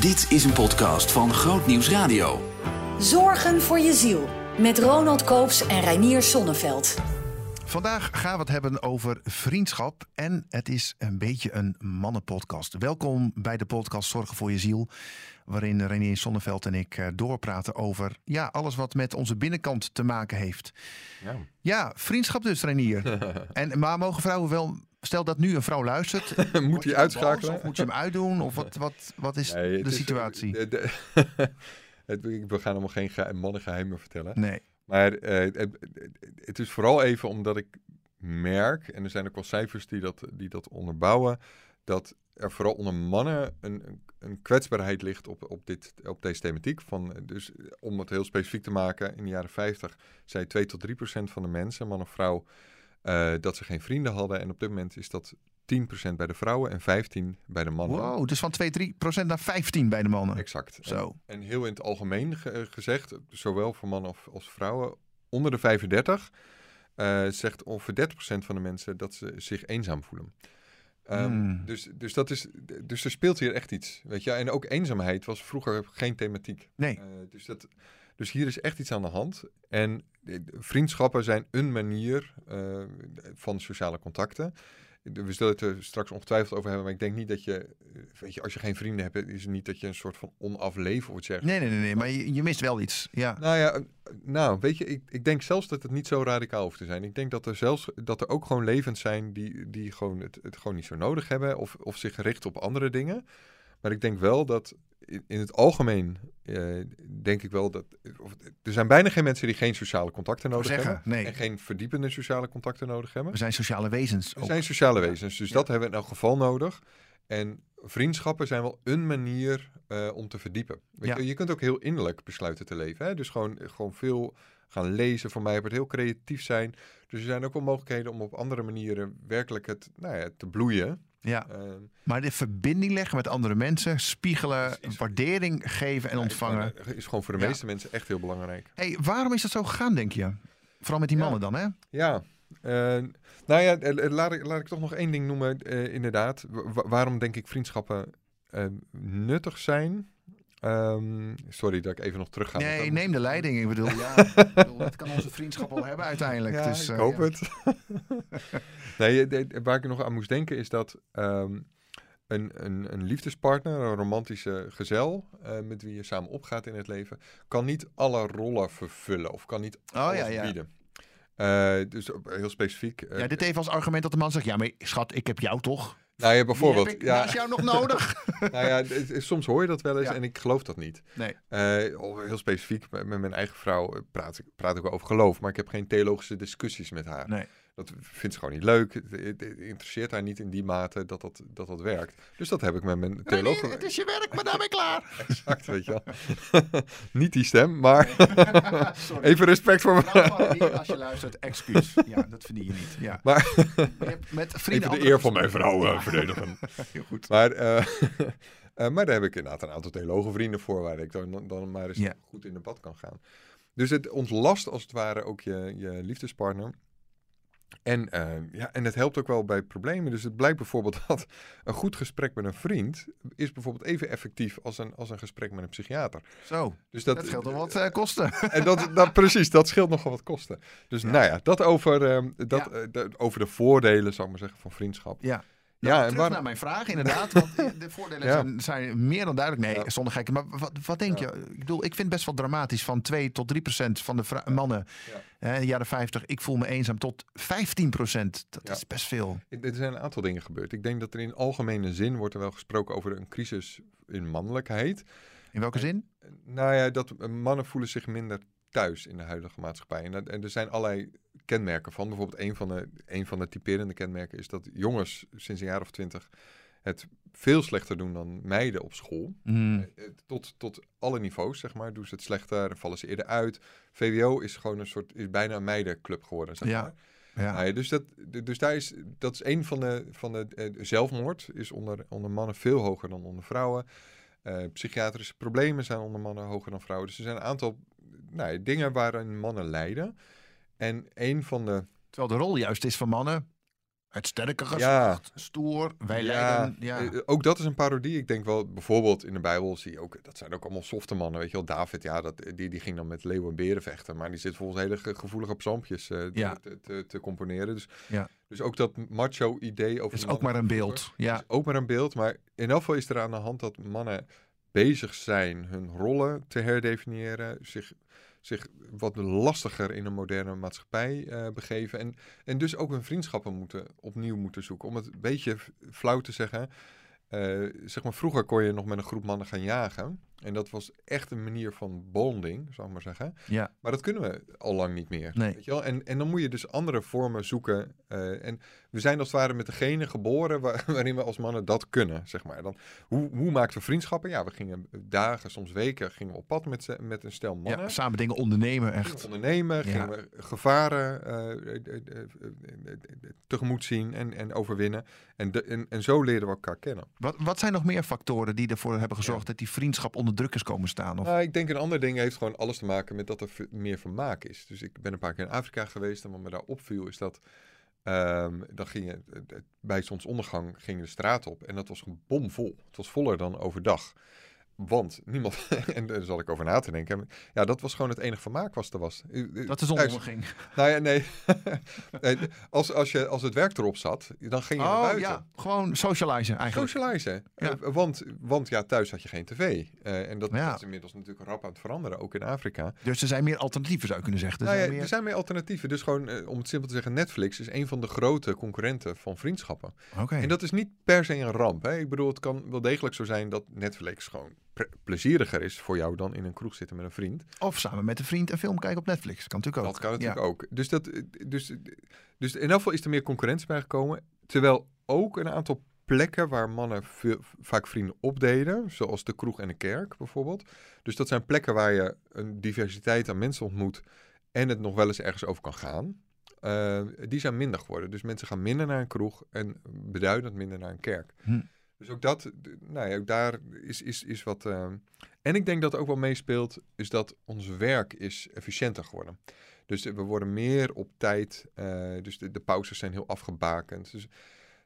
Dit is een podcast van Groot Nieuws Radio. Zorgen voor je ziel. Met Ronald Koops en Reinier Sonneveld. Vandaag gaan we het hebben over vriendschap en het is een beetje een mannenpodcast. Welkom bij de podcast Zorgen voor je ziel, waarin Reinier Sonneveld en ik eh, doorpraten over ja, alles wat met onze binnenkant te maken heeft. Ja. Ja, vriendschap dus, Reinier. en, maar mogen vrouwen wel, stel dat nu een vrouw luistert, Moet hij boos uitschakelen? Of moet je hem uitdoen? Of wat, wat, wat is Nee, de situatie? eh, de- de- het, we gaan allemaal geen ge- mannengeheimen vertellen. nee. Maar eh, het, het is vooral even omdat ik merk, en er zijn ook wel cijfers die dat, die dat onderbouwen, dat er vooral onder mannen een, een- kwetsbaarheid ligt op, op, dit, op deze thematiek. Van, dus om het heel specifiek te maken, in de jaren 50 zei 2 tot 3 procent van de mensen, man of vrouw, eh, dat ze geen vrienden hadden. En op dit moment is dat 10 procent bij de vrouwen en 15 bij de mannen. Wow, dus van 2, 3 procent naar 15 bij de mannen. Exact. Zo. En, en heel in het algemeen ge- gezegd, zowel voor mannen als vrouwen, onder de 35 eh, zegt ongeveer 30% van de mensen dat ze zich eenzaam voelen. Ehm, Hmm. dus, dus, dat is, dus er speelt hier echt iets. Weet je? En ook eenzaamheid was vroeger geen thematiek. Nee. Eh, dus, dat, dus hier is echt iets aan de hand. En eh, vriendschappen zijn een manier eh, van sociale contacten. We zullen het er straks ongetwijfeld over hebben, maar ik denk niet dat je, eh, weet je, als je geen vrienden hebt, is het niet dat je een soort van onafleef of iets zegt. Nee, nee, nee, nee, maar je, je mist wel iets. Ja. Nou ja, nou, weet je, ik, ik denk zelfs dat het niet zo radicaal hoeft te zijn. Ik denk dat er zelfs dat er ook gewoon levens zijn die, die gewoon het, het gewoon niet zo nodig hebben of, of zich richten op andere dingen. Maar ik denk wel dat in, in het algemeen, eh, denk ik wel dat. Of, er zijn bijna geen mensen die geen sociale contacten nodig zeggen, hebben. nee. En geen verdiepende sociale contacten nodig hebben. We zijn sociale wezens. We ook. zijn sociale wezens, dus Ja. dat hebben we in elk geval nodig. En vriendschappen zijn wel een manier eh, om te verdiepen. Weet Ja. je, je kunt ook heel innerlijk besluiten te leven. Hè? Dus gewoon, gewoon veel gaan lezen. Voor mij wordt het heel creatief zijn. Dus er zijn ook wel mogelijkheden om op andere manieren werkelijk het nou ja, te bloeien. Ja, Ehm, maar de verbinding leggen met andere mensen, spiegelen, waardering geven en ja, ontvangen. Is gewoon, is gewoon voor de Ja. meeste mensen echt heel belangrijk. hey, waarom is dat zo gegaan, denk je? Vooral met die mannen dan, hè? Ja, eh, nou ja, eh, eh, laat ik, laat ik toch nog één ding noemen. eh, inderdaad, Wa- wa- waarom denk ik vriendschappen eh, nuttig zijn? Ehm, sorry dat ik even nog terug ga. Nee, neem de leiding. Ik bedoel, ja, ik bedoel, dat kan onze vriendschap al hebben uiteindelijk. Ja, dus, ik eh, hoop ja. het. nee, eh, de- waar ik nog aan moest denken is dat ehm, een, een, een liefdespartner, een romantische gezel eh, met wie je samen opgaat in het leven, kan niet alle rollen vervullen of kan niet Oh, alles ja, ja. bieden. Eh, dus heel specifiek. eh, Ja, dit even als argument dat de man zegt, ja, maar schat, ik heb jou toch? Nou ja, bijvoorbeeld. ik ja, naast jou nog nodig? nou ja, soms hoor je dat wel eens Ja. en ik geloof dat niet. Nee. Oh, heel specifiek, met, mijn eigen vrouw eh, praat ik, praat ik wel over geloof, maar ik heb geen theologische discussies met haar. Nee. Dat vindt ze gewoon niet leuk. Het, het- het interesseert haar niet in die mate dat dat, dat dat werkt. Dus dat heb ik met mijn theoloog... Reinier, het is je werk, maar daarmee klaar. Exact, weet je wel. niet die stem, maar even respect voor me. Nou, hier, als je luistert, excuus. Ja, dat verdien je niet. Ja. Maar met vrienden even de eer van mijn vrouw eh, verdedigen. Heel goed. Maar, eh, eh, maar daar heb ik inderdaad een aantal theologenvrienden voor... waar ik dan, dan maar eens goed in debat kan gaan. Dus het ontlast als het ware ook je, je liefdespartner... En, eh, ja, en het helpt ook wel bij problemen. Dus het blijkt bijvoorbeeld dat een goed gesprek met een vriend is bijvoorbeeld even effectief als een, als een gesprek met een psychiater. Zo, Dus dat, scheelt wel wat eh, kosten. En dat, dat, precies, dat scheelt nogal wat kosten. Dus nou ja, dat, over, ehm, dat, Ja. eh, de- over de voordelen, zou ik maar zeggen, van vriendschap. Ja. Ja, en terug waar- naar mijn vraag, inderdaad. Want de voordelen Ja. zijn, zijn meer dan duidelijk. Nee, Ja. zonder gekke. Maar wat, wat denk je? Ik bedoel, ik vind het best wel dramatisch. Van 2 tot 3 procent van de mannen, de jaren 50, ik voel me eenzaam, tot 15 procent. Dat Ja. is best veel. Er zijn een aantal dingen gebeurd. Ik denk dat er in algemene zin wordt er wel gesproken over een crisis in mannelijkheid. In welke zin? Nou ja, dat eh, mannen voelen zich minder thuis in de huidige maatschappij. En, dat- en er zijn allerlei kenmerken van. Bijvoorbeeld een van, de, een van de typerende kenmerken is dat jongens sinds een jaar of twintig het veel slechter doen dan meiden op school. Hmm. Eh, eh, Tot, tot alle niveaus, zeg maar. Doen ze het slechter, vallen ze eerder uit. VWO is gewoon een soort, is bijna een meidenclub geworden, zeg Ja. maar. Ja. Nou ja, dus dat, dus daar is, dat is een van de, van de eh, zelfmoord is onder, onder mannen veel hoger dan onder vrouwen. Psychiatrische problemen zijn onder mannen hoger dan vrouwen. Dus er zijn een aantal nou, ja, dingen waarin mannen lijden. En een van de Terwijl de rol juist is van mannen Het sterke geslacht, Ja. stoer, wij Ja, leiden. Ja. eh, ook dat is een parodie. Ik denk wel, bijvoorbeeld in de Bijbel zie je ook, dat zijn ook allemaal softe mannen, weet je wel. David, ja, dat, die, die ging dan met leeuwen en beren vechten, maar die zit volgens hele ge- gevoelige psalmpjes eh, Ja. te, te, te componeren. Dus, Ja. dus ook dat macho idee over is ook maar een beeld. Ja. is ook maar een beeld, maar in elk geval is er aan de hand dat mannen bezig zijn hun rollen te herdefiniëren, zich, zich wat lastiger in een moderne maatschappij eh, begeven en, en dus ook hun vriendschappen moeten, opnieuw moeten zoeken. Om het een beetje flauw te zeggen, eh, zeg maar vroeger kon je nog met een groep mannen gaan jagen en dat was echt een manier van bonding, zou ik maar zeggen. ja. Maar dat kunnen we al lang niet meer. Nee. Weet je wel? En, en dan moet je dus andere vormen zoeken. eh, en we zijn als het ware met degene geboren waar- waarin we als mannen dat kunnen, zeg maar. Dan, hoe, hoe maakten we vriendschappen? Ja, we gingen dagen, soms weken, gingen we op pad met, met een stel mannen. ja, samen dingen ondernemen, echt. ondernemen, Ja. gingen we gevaren eh, eh, tegemoet zien en, en overwinnen. En, de, en, en zo leren we elkaar kennen. Wat, wat zijn nog meer factoren die ervoor hebben gezorgd dat die vriendschap druk is komen staan? Of, Nou, ik denk een ander ding heeft gewoon alles te maken met dat er meer vermaak is. Dus ik ben een paar keer in Afrika geweest en wat me daar opviel is dat ehm, dan ging je, bij zonsondergang ging je de straat op en dat was gewoon bomvol. Het was voller dan overdag. Want niemand, en daar zat ik over na te denken, ja, dat was gewoon het enige vermaak was er was. Dat de zon onderging. Nou ja, nee. Als, als, je, als het werk erop zat, dan ging je naar Oh buiten. ja, gewoon socializen eigenlijk. Socializen. Ja. Eh, want, want ja, thuis had je geen tv. Eh, en dat, Ja. dat is inmiddels natuurlijk rap aan het veranderen, ook in Afrika. Dus er zijn meer alternatieven, zou je kunnen zeggen. Er nou ja, zijn meer... Er zijn meer alternatieven. Dus gewoon, eh, om het simpel te zeggen, Netflix is een van de grote concurrenten van vriendschappen. Oké. En dat is niet per se een ramp. Hè? Ik bedoel, het kan wel degelijk zo zijn dat Netflix gewoon plezieriger is voor jou dan in een kroeg zitten met een vriend. Of samen met een vriend een film kijken op Netflix. Kan natuurlijk ook. Dat kan natuurlijk Ja. ook. Dus, dat, dus, dus in elk geval is er meer concurrentie bijgekomen. Terwijl ook een aantal plekken waar mannen veel- vaak vrienden opdeden, zoals de kroeg en de kerk bijvoorbeeld. Dus dat zijn plekken waar je een diversiteit aan mensen ontmoet en het nog wel eens ergens over kan gaan. Eh, die zijn minder geworden. Dus mensen gaan minder naar een kroeg en beduidend minder naar een kerk. Hm. Dus ook dat, nou ja, ook daar is, is, is wat. eh, en ik denk dat ook wel meespeelt, is dat ons werk is efficiënter geworden. Dus we worden meer op tijd. eh, dus de, de pauzes zijn heel afgebakend. Dus,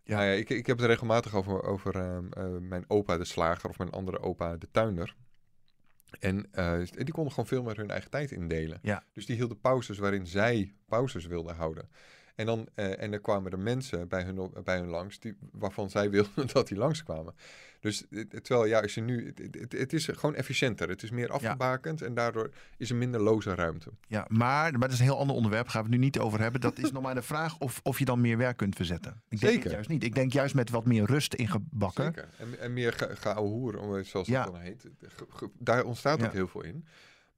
Ja. ja. ja, ik, ik heb het regelmatig over, over eh, mijn opa de slager of mijn andere opa de tuinder. En die konden gewoon veel meer hun eigen tijd indelen. Ja. Dus die hielden pauzes waarin zij pauzes wilden houden. En, dan, eh, en er kwamen er mensen bij hun, op- bij hun langs die, waarvan zij wilden dat die langskwamen. Dus eh, terwijl, ja, als je nu, het, het, het is gewoon efficiënter. Het is meer afgebakend en daardoor is er minder loze ruimte. Ja, maar, maar dat is een heel ander onderwerp. Gaan we het nu niet over hebben. Dat is nog maar de vraag of, of je dan meer werk kunt verzetten. Ik denk Zeker. het juist niet. Ik denk juist met wat meer rust ingebakken. Zeker. En, en meer ga, geouwehoeren, om- zoals Ja. dat dan heet. Ge- ge- daar ontstaat ook heel veel in.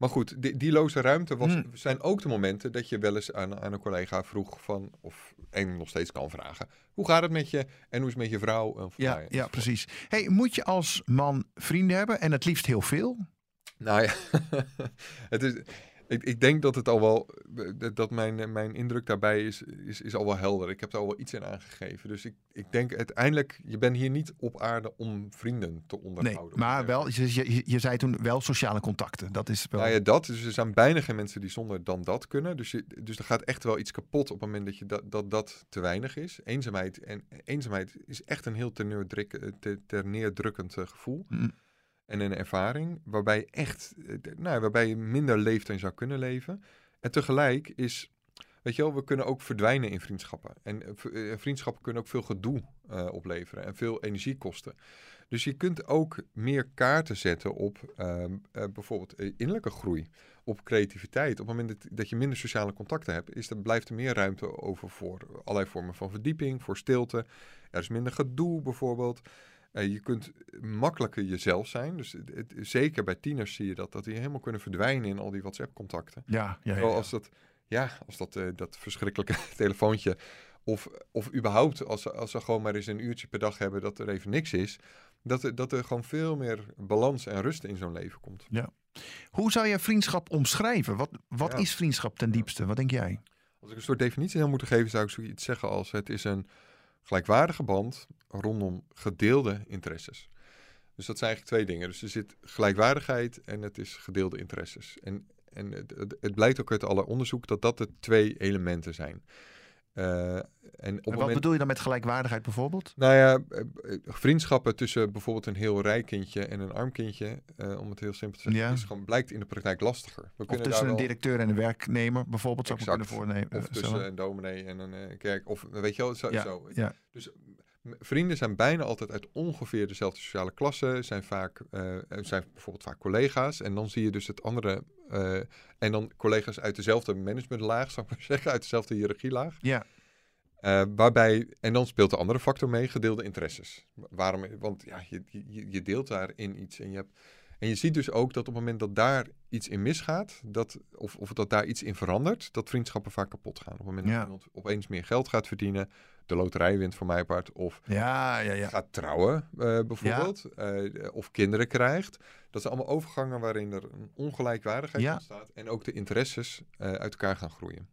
Maar goed, die, die loze ruimte was, Hmm. zijn ook de momenten dat je wel eens aan, aan een collega vroeg van, of en nog steeds kan vragen, hoe gaat het met je en hoe is het met je vrouw? Of, Ja, nou ja, enzovoort. precies. Hey, moet je als man vrienden hebben en het liefst heel veel? Nou ja, het is, ik, ik denk dat het al wel, dat mijn, mijn indruk daarbij is, is, is al wel helder. Ik heb er al wel iets in aangegeven. Dus ik, ik denk uiteindelijk, je bent hier niet op aarde om vrienden te Nee, onderhouden. maar wel, je, je, je zei toen wel sociale contacten. Dat is wel. Nou ja, dat. Dus er zijn bijna geen mensen die zonder dan dat kunnen. Dus, je, dus er gaat echt wel iets kapot op het moment dat je dat, dat, dat te weinig is. Eenzaamheid, en eenzaamheid is echt een heel terneerdruk- te- terneerdrukkend eh, gevoel. Mm. En een ervaring waarbij je echt, eh, nou, waarbij je minder leeft dan je zou kunnen leven. En tegelijk is, weet je wel, we kunnen ook verdwijnen in vriendschappen. En eh, eh, vriendschappen kunnen ook veel gedoe opleveren en veel energie kosten. Dus je kunt ook meer kaarten zetten op ehm, eh, bijvoorbeeld innerlijke groei, op creativiteit. Op het moment dat, dat je minder sociale contacten hebt, is er, blijft er meer ruimte over voor allerlei vormen van verdieping, voor stilte. Er is minder gedoe bijvoorbeeld. Eh, je kunt makkelijker jezelf zijn. Dus het- het- zeker bij tieners zie je dat, dat die helemaal kunnen verdwijnen in al die WhatsApp-contacten. ja, ja, ja, ja. als dat, ja, als dat, eh, dat verschrikkelijke telefoontje, of, of überhaupt als ze, als ze gewoon maar eens een uurtje per dag hebben dat er even niks is, dat, er- dat er gewoon veel meer balans en rust in zo'n leven komt. Hoe zou je vriendschap omschrijven? Wat, wat Ja. is vriendschap ten diepste? Wat denk jij? Als ik een soort definitie zou moeten geven, zou ik zoiets zeggen als het is een gelijkwaardige band rondom gedeelde interesses. Dus dat zijn eigenlijk twee dingen. Dus er zit gelijkwaardigheid en het is gedeelde interesses. En, en het, het, blijkt ook uit alle onderzoek dat dat de twee elementen zijn. Eh, en wat moment, bedoel je dan met gelijkwaardigheid bijvoorbeeld? nou ja, eh, eh, vriendschappen tussen bijvoorbeeld een heel rijk kindje en een arm kindje, om het heel simpel te zeggen, Ja. is gewoon, blijkt in de praktijk lastiger. We Of tussen een directeur en een werknemer bijvoorbeeld, zou ik kunnen voornemen. of tussen een dominee en een kerk, of weet je wel, zo. Ja, zo. ja. Dus vrienden zijn bijna altijd uit ongeveer dezelfde sociale klasse, zijn vaak, eh, zijn bijvoorbeeld vaak collega's. En dan zie je dus het andere, eh, en dan collega's uit dezelfde managementlaag, zou ik maar zeggen, uit dezelfde hiërarchielaag. Ja, Eh, waarbij, en dan speelt de andere factor mee, gedeelde interesses. Waarom? Want ja, je, je, je deelt daarin iets en je hebt. En je ziet dus ook dat op het moment dat daar iets in misgaat, dat, of, of dat daar iets in verandert, dat vriendschappen vaak kapot gaan. Op het moment Ja. dat iemand opeens meer geld gaat verdienen, de loterij wint voor mij part, of ja, ja. ja. gaat trouwen eh, bijvoorbeeld, eh, of kinderen krijgt. Dat zijn allemaal overgangen waarin er een ongelijkwaardigheid ontstaat en ook de interesses eh, uit elkaar gaan groeien.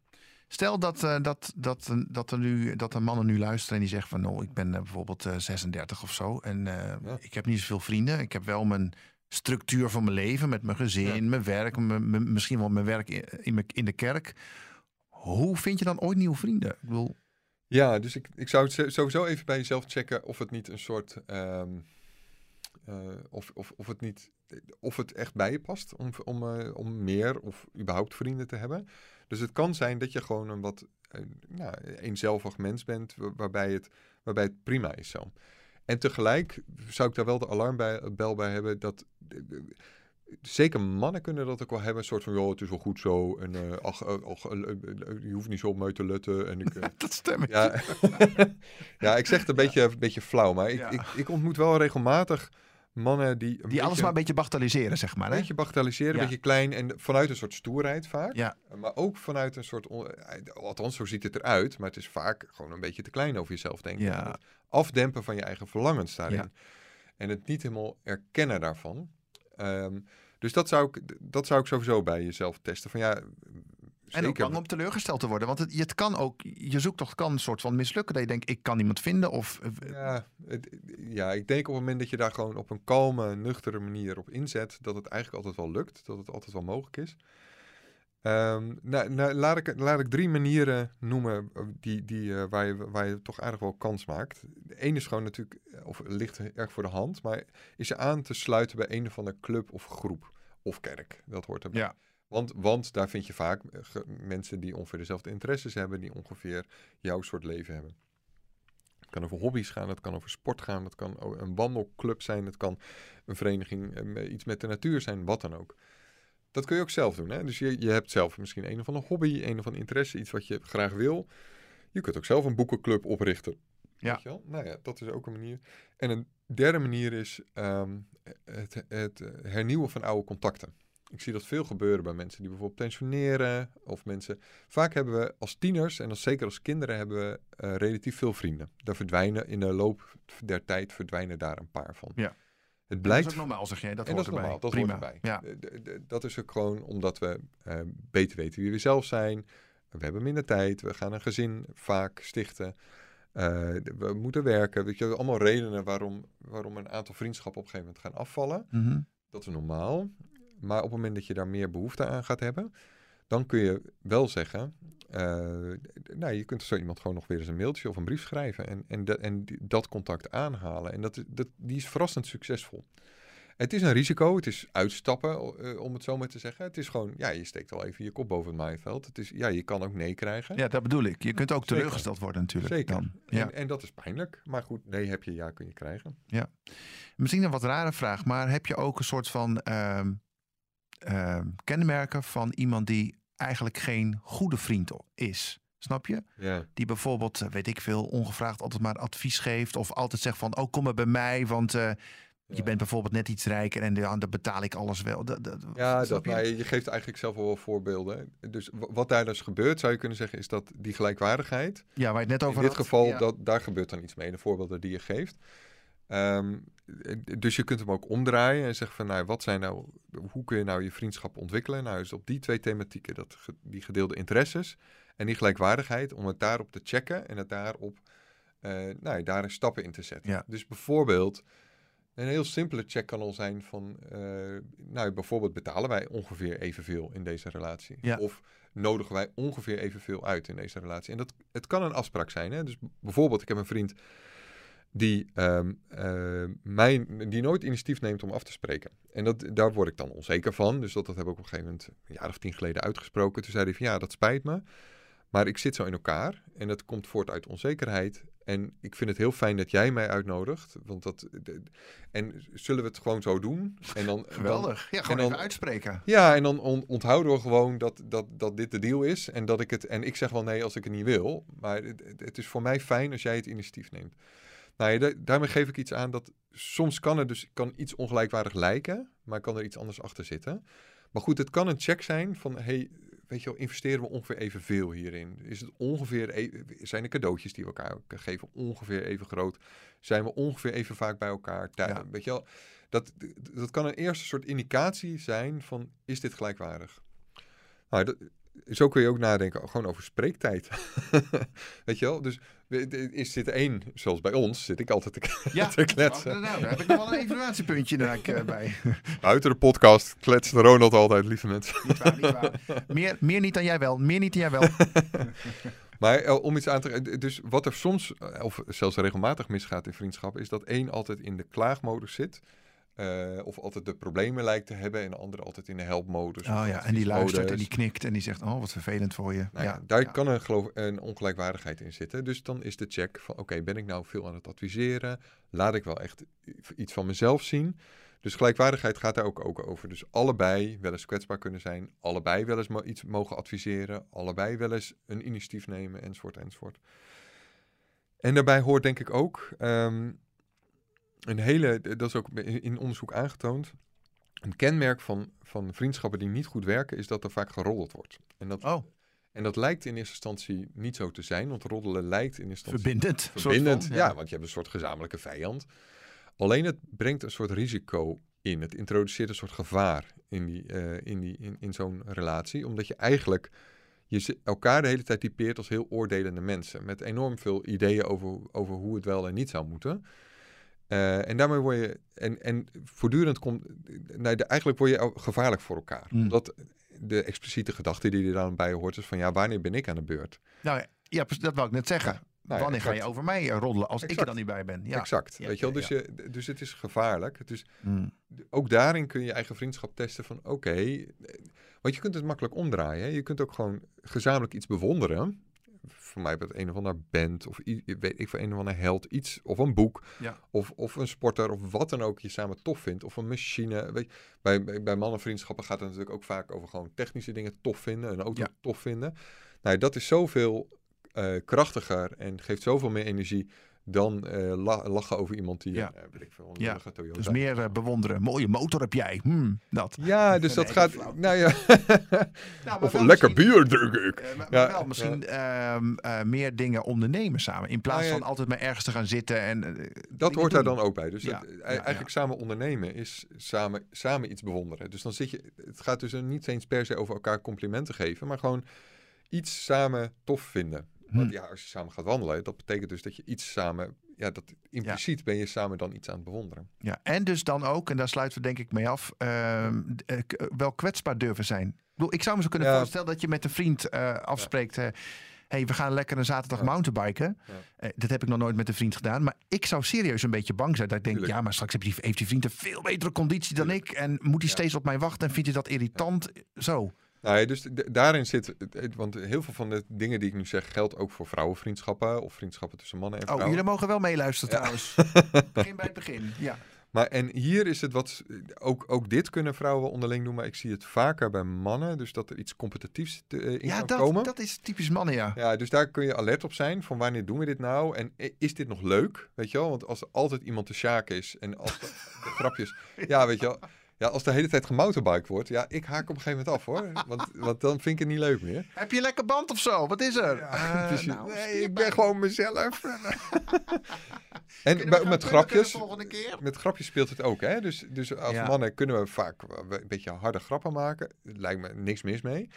Stel dat, eh, dat, dat, dat, er nu, dat er mannen nu luisteren en die zeggen van... nou, ik ben bijvoorbeeld eh, 36 of zo en Ja. ik heb niet zoveel vrienden. Ik heb wel mijn structuur van mijn leven met mijn gezin, mijn werk... mijn- misschien wel mijn werk in, in, de kerk. Hoe vind je dan ooit nieuwe vrienden? Ik bedoel, Ja, dus ik, ik zou het sowieso even bij jezelf checken of het niet een soort. ehm, eh, of, of, of, het niet, of het echt bij je past om, om, eh, om meer of überhaupt vrienden te hebben. Dus het kan zijn dat je gewoon een wat eh, nou, eenzelvig mens bent, wa- waarbij het, waarbij het prima is zo. En tegelijk zou ik daar wel de alarmbel bij hebben dat. Zeker mannen kunnen dat ook wel hebben. Een soort van, joh, het is wel goed zo. En eh, ach, eh, ach, eh, eh, eh, je hoeft niet zo op mij te letten. En ik, eh, dat stem ik. ja, ja, ik zeg het een beetje, een beetje flauw, maar ik, Ja. ik, ik ontmoet wel regelmatig mannen die Die alles maar een beetje bagatelliseren, zeg maar. een Hè? beetje bagatelliseren, Ja. een beetje klein en vanuit een soort stoerheid vaak. Ja. Maar ook vanuit een soort, on- eh, althans zo ziet het eruit, maar het is vaak gewoon een beetje te klein over jezelf denken. Ja. Het afdempen van je eigen verlangens daarin. Ja. En het niet helemaal erkennen daarvan. Ehm, dus dat zou, ik, dat zou ik sowieso bij jezelf testen. Van ja, En ook bang om teleurgesteld te worden. Want het, het kan ook, je zoektocht kan een soort van mislukken. Dat je denkt, ik kan niemand vinden. Of, eh, Ja, het, ja, ik denk op het moment dat je daar gewoon op een kalme, nuchtere manier op inzet, dat het eigenlijk altijd wel lukt, dat het altijd wel mogelijk is. Ehm, nou, nou, laat, ik, laat ik drie manieren noemen eh, die, die, eh, waar, je, waar je toch aardig wel kans maakt. De ene is gewoon natuurlijk, of ligt erg voor de hand, maar is je aan te sluiten bij een of andere club of groep of kerk. Dat hoort erbij. Ja. Want, want daar vind je vaak eh, mensen die ongeveer dezelfde interesses hebben, die ongeveer jouw soort leven hebben. Het kan over hobby's gaan, het kan over sport gaan, het kan een wandelclub zijn, het kan een vereniging, eh, iets met de natuur zijn, wat dan ook. Dat kun je ook zelf doen. Hè? Dus je, je hebt zelf misschien een of andere hobby, een of andere interesse, iets wat je graag wil. Je kunt ook zelf een boekenclub oprichten. Ja. Weet je wel? Nou ja, dat is ook een manier. En een derde manier is ehm, het, het hernieuwen van oude contacten. Ik zie dat veel gebeuren bij mensen die bijvoorbeeld pensioneren. Of mensen. Vaak hebben we als tieners en als, zeker als kinderen hebben we eh, relatief veel vrienden. Daar verdwijnen in de loop der tijd verdwijnen daar een paar van. Ja. Het dat blijkt. is ook normaal, zeg jij. Dat en hoort dat is erbij. normaal, dat Prima. hoort erbij. Ja. Dat is ook gewoon omdat we eh, beter weten wie we zelf zijn. We hebben minder tijd. We gaan een gezin vaak stichten. Eh, we moeten werken. Weet je, allemaal redenen waarom, waarom een aantal vriendschappen op een gegeven moment gaan afvallen. Mhm. Dat is normaal. Maar op het moment dat je daar meer behoefte aan gaat hebben, dan kun je wel zeggen, d- nou, je kunt zo iemand gewoon nog weer eens een mailtje of een brief schrijven en, en, de- en dat contact aanhalen. En dat, is- dat, die is verrassend succesvol. Het is een risico, het is uitstappen, eh, om het zo maar te zeggen. Het is gewoon, ja, je steekt al even je kop boven het maaiveld. Het is, ja, je kan ook nee krijgen. ja, dat bedoel ik. Je kunt ook Zeker. teleurgesteld worden natuurlijk. Zeker. Dan. Ja. En, en dat is pijnlijk. Maar goed, nee heb je, ja kun je krijgen. Misschien een wat rare vraag, maar heb je ook een soort van ehm, ehm, kenmerken van iemand die eigenlijk geen goede vriend is? Snap je? Ja. Die bijvoorbeeld, eh, weet ik veel, ongevraagd altijd maar advies geeft. Of altijd zegt van, oh kom maar bij mij, want eh, je Ja. bent bijvoorbeeld net iets rijker en ja, dan betaal ik alles wel. Dat, dat, Ja, dat, je? maar je geeft eigenlijk zelf wel voorbeelden. Dus wat daar dus gebeurt, zou je kunnen zeggen, is dat die gelijkwaardigheid. Ja, waar je het net over In dit had. geval, Ja. dat, daar gebeurt dan iets mee, de voorbeelden die je geeft. Ehm, eh, dus je kunt hem ook omdraaien en zeggen van, nou, wat zijn nou, hoe kun je nou je vriendschap ontwikkelen? Nou, is op die twee thematieken, dat, die gedeelde interesses en die gelijkwaardigheid, om het daarop te checken en het daarop, eh nou, daar stappen in te zetten. Ja. Dus bijvoorbeeld, Een heel simpele check kan al zijn van, eh, nou bijvoorbeeld betalen wij ongeveer evenveel in deze relatie? Ja. Of nodigen wij ongeveer evenveel uit in deze relatie? En dat, het kan een afspraak zijn. Hè? Dus bijvoorbeeld, ik heb een vriend die, ehm, eh, mij, die nooit initiatief neemt om af te spreken. En dat, daar word ik dan onzeker van. Dus dat, dat heb ik op een gegeven moment een jaar of tien geleden uitgesproken. Toen zei hij van ja, dat spijt me. Maar ik zit zo in elkaar en dat komt voort uit onzekerheid. En ik vind het heel fijn dat jij mij uitnodigt. Want dat, de- en zullen we het gewoon zo doen? En dan, Geweldig. Ja, gewoon en dan- even uitspreken. ja, en dan on- onthouden we gewoon dat, dat, dat dit de deal is. En dat ik het. En ik zeg wel nee als ik het niet wil. Maar het is voor mij fijn als jij het initiatief neemt. Nou ja, da- daarmee geef ik iets aan dat soms kan er dus kan iets ongelijkwaardig lijken, maar kan er iets anders achter zitten. Maar goed, het kan een check zijn van hey, weet je wel, investeren we ongeveer evenveel hierin? Is het ongeveer e- zijn de cadeautjes die we elkaar geven ongeveer even groot? Zijn we ongeveer even vaak bij elkaar? Ja. Weet je wel, dat, dat kan een eerste soort indicatie zijn van is dit gelijkwaardig? Nou, dat, zo kun je ook nadenken gewoon over spreektijd. Weet je wel? Dus is dit één, zoals bij ons, zit ik altijd te, Ja, te kletsen. Nou, daar heb ik nog wel een evaluatiepuntje inderdaad, eh, bij. Buiten de podcast kletst Ronald altijd, lieve mensen. Niet waar, niet waar. Meer, meer niet dan jij wel. Meer niet dan jij wel. Maar eh, om iets aan te... Dus wat er soms, eh, of zelfs regelmatig misgaat in vriendschap, is dat één altijd in de klaagmodus zit. Eh, of altijd de problemen lijkt te hebben en de andere altijd in de helpmodus. Oh ja, en die luistert en die knikt en die zegt, oh wat vervelend voor je. Nou ja, daar ja. kan een, geloof, een ongelijkwaardigheid in zitten. Dus dan is de check van, oké, ben ik nou veel aan het adviseren? Laat ik wel echt iets van mezelf zien? Dus gelijkwaardigheid gaat daar ook, ook over. Dus allebei wel eens kwetsbaar kunnen zijn. Allebei wel eens iets mogen adviseren. Allebei wel eens een initiatief nemen, enzovoort, enzovoort. En daarbij hoort denk ik ook ehm, een hele, dat is ook in onderzoek aangetoond, een kenmerk van, van vriendschappen die niet goed werken, is dat er vaak geroddeld wordt. En dat, Oh, en dat lijkt in eerste instantie niet zo te zijn, want roddelen lijkt in eerste instantie verbindend. verbindend. van, ja. want je hebt een soort gezamenlijke vijand. Alleen het brengt een soort risico in. Het introduceert een soort gevaar in, die, eh, in, die, in, in zo'n relatie, omdat je eigenlijk je elkaar de hele tijd typeert als heel oordelende mensen, met enorm veel ideeën over, over hoe het wel en niet zou moeten. Eh, en daarmee word je, en, en voortdurend komt, nee, de- eigenlijk word je gevaarlijk voor elkaar. Hmm. Omdat de expliciete gedachte die er dan bij hoort is van, ja, wanneer ben ik aan de beurt? Nou ja, dat wou ik net zeggen. Nou Wanneer ga je over mij eh, roddelen als ik er dan niet bij ben? Ja. Exact. Ja, weet je wel? Dus, je, dus het is gevaarlijk. Het is, Mm. ook daarin kun je eigen vriendschap testen van oké. eh, want je kunt het makkelijk omdraaien. hè. Je kunt ook gewoon gezamenlijk iets bewonderen. Voor mij het een of ander band of weet ik voor een of ander held. Iets of een boek Ja. of, of een sporter of wat dan ook je samen tof vindt. Of een machine. Weet je, bij, bij, bij mannenvriendschappen gaat het natuurlijk ook vaak over gewoon technische dingen tof vinden. Een auto Ja. tof vinden. Nou, dat is zoveel eh, krachtiger en geeft zoveel meer energie dan eh, la- lachen over iemand die Ja. weet ik veel, Ja. Toyota Dus meer eh, bewonderen. Mooie motor heb jij. Hmm, dat. Ja, dus dat Nee, gaat. Nou ja. maar of een lekker bier drink ik. Maar, Ja, maar wel misschien ehm, eh, meer dingen ondernemen samen. In plaats Nou van altijd maar ergens te gaan zitten. En, Dat hoort daar dan ook bij. Dus het- ja, eigenlijk samen ondernemen is samen, samen iets bewonderen. Dus dan zit je. Het gaat dus niet eens per se over elkaar complimenten geven, maar gewoon iets samen tof vinden. Want Hm. ja, als je samen gaat wandelen, dat betekent dus dat je iets samen. Ja, dat impliciet ben je samen dan iets aan het bewonderen. Ja, en dus dan ook, en daar sluiten we denk ik mee af, ehm, eh, k- wel kwetsbaar durven zijn. Ik, bedoel, ik zou me zo kunnen Ja. voorstellen dat je met een vriend eh, afspreekt. eh, hey, we gaan lekker een zaterdag Ja. mountainbiken. Ja. Eh, dat heb ik nog nooit met een vriend gedaan. Maar ik zou serieus een beetje bang zijn. Dat ik denk, Tuurlijk. ja, maar straks die, heeft die vriend een veel betere conditie dan ik. En moet hij Ja. steeds op mij wachten en vindt hij dat irritant? Zo. Nou ja, dus daarin zit. Want heel veel van de dingen die ik nu zeg geldt ook voor vrouwenvriendschappen of vriendschappen tussen mannen en Oh, vrouwen. jullie mogen wel meeluisteren Ja. trouwens. Begin bij het begin. Ja. Maar en hier is het wat, ook, ook dit kunnen vrouwen wel onderling doen, maar ik zie het vaker bij mannen, dus dat er iets competitiefs te, eh, in Ja, kan dat, komen. dat is typisch mannen, ja. Ja, dus daar kun je alert op zijn van wanneer doen we dit nou en i- is dit nog leuk, weet je wel? Want als er altijd iemand te sjaak is en als de, de grapjes, ja, weet je wel, ja, als de hele tijd gemotorbiked wordt, ja, ik haak op een gegeven moment af hoor, want, want dan vind ik het niet leuk meer. Heb je een lekker band of zo? Wat is er? Eh, Dus nou, nee, ik ben gewoon mezelf. en we bij- met kunnen grapjes, de volgende keer? met grapjes speelt het ook, hè? Dus, dus als Ja. mannen kunnen we vaak een beetje harde grappen maken. Lijkt me niks mis mee.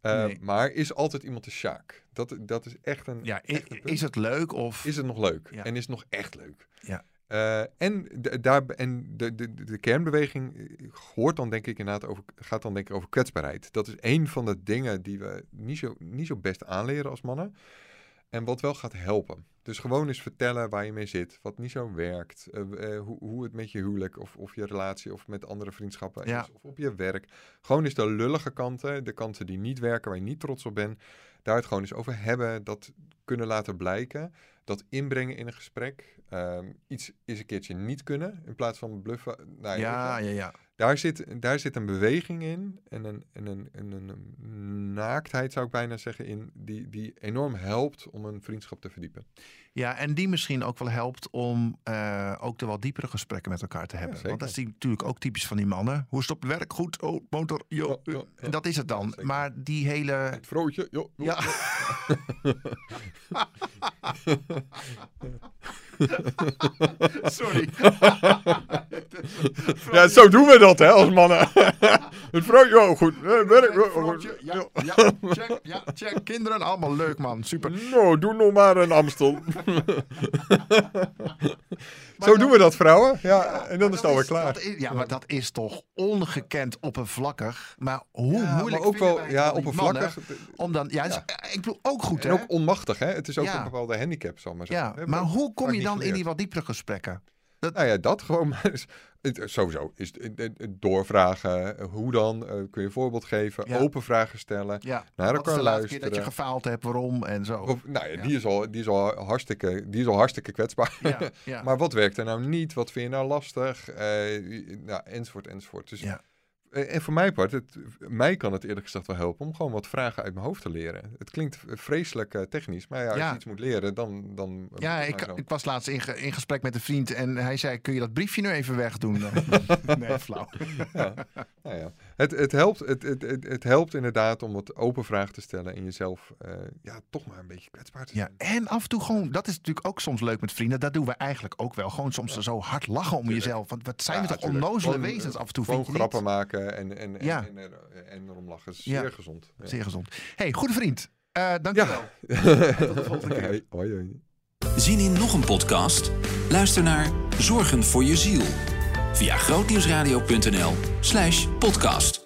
Eh, Nee. Maar is altijd iemand de sjaak? Dat, dat is echt een. Ja, i- echt een punt. is het leuk of... Is het nog leuk? Ja. En is het nog echt leuk? Ja. Eh, en de, daar, en de, de, de kernbeweging eh, hoort dan denk ik inderdaad over, gaat dan denk ik over kwetsbaarheid. Dat is een van de dingen die we niet zo, niet zo best aanleren als mannen. En wat wel gaat helpen. Dus gewoon eens vertellen waar je mee zit, wat niet zo werkt, uh, uh, hoe, hoe, het met je huwelijk of, of je relatie of met andere vriendschappen Ja. is, of op je werk. Gewoon eens de lullige kanten, de kanten die niet werken, waar je niet trots op bent, daar het gewoon eens over hebben, dat kunnen laten blijken, dat inbrengen in een gesprek, um, iets eens een keertje niet kunnen, in plaats van bluffen. Nou, Ja, ja, ja. daar zit, daar zit een beweging in en een, en een, en een naaktheid, zou ik bijna zeggen, in die, die enorm helpt om een vriendschap te verdiepen. Ja, en die misschien ook wel helpt om uh, ook de wat diepere gesprekken met elkaar te hebben. Ja, Want dat is die, natuurlijk ook typisch van die mannen. Hoe is het op het werk? Goed, oh, motor, jo. Ja, ja, ja. En dat is het dan. Maar die hele... Het vrootje, jo, jo, Ja. Sorry. Ja, zo doen we dat, hè, als mannen. het vrootje, oh, goed. Werk, oh, goed. Ja, ja, check, ja, check. Kinderen, allemaal leuk man. Super. Nou, doe nog maar een Amstel. zo dan- doen we dat, vrouwen. Ja, en dan is het alweer dat klaar. dat is- ja, maar dat is toch ongekend oppervlakkig. Maar hoe Ja, moeilijk maar ook wel, ja, oppervlakkig. Om dan, ja, dus, ik bedoel ook goed En hè. ook onmachtig, hè. Het is ook een bepaalde handicap, zal maar zeggen. ja, maar hoe kom je dan in die wat diepere gesprekken? Nou ja, dat gewoon. Het- Sowieso. Is doorvragen. eh, Hoe dan? eh, kun je een voorbeeld geven? Ja. Open vragen stellen. Ja, Naar wat is elkaar de laatste keer dat je luisteren. gefaald hebt, waarom en zo. Of, nou ja, Ja. Die, is al, die, is al hartstikke, die is al hartstikke kwetsbaar. Maar wat werkt er nou niet? Wat vind je nou lastig? Eh, nou, enzovoort, enzovoort. Dus, Ja. Eh, En voor mijn part, het, mij kan het eerlijk gezegd wel helpen om gewoon wat vragen uit mijn hoofd te leren. Het klinkt vreselijk eh, technisch, maar ja, als Ja. je iets moet leren, dan... dan Ja, ik, ik was laatst in, ge- in gesprek met een vriend en hij zei: Kun je dat briefje nu even wegdoen? nee, flauw. ja. Nou ja. Het, het, helpt, het, het, het, het helpt inderdaad om wat open vragen te stellen en jezelf eh, ja, toch maar een beetje kwetsbaar te Ja, zijn. en af en toe gewoon, dat is natuurlijk ook soms leuk met vrienden. Dat doen we eigenlijk ook wel. Gewoon soms zo hard lachen om Tuurlijk. jezelf. Want wat zijn Ja, we toch onnozele wezens eh, af en toe, Gewoon grappen maken en, en, en, Ja. en, en, en erom lachen. Ja. Zeer gezond. Ja. Zeer gezond. hey, goede vriend. Eh dankjewel. Tot de volgende keer. Hoi, hoi, hoi. Zien in nog een podcast? Luister naar Zorgen voor je ziel via grootnieuwsradio.nl slash podcast.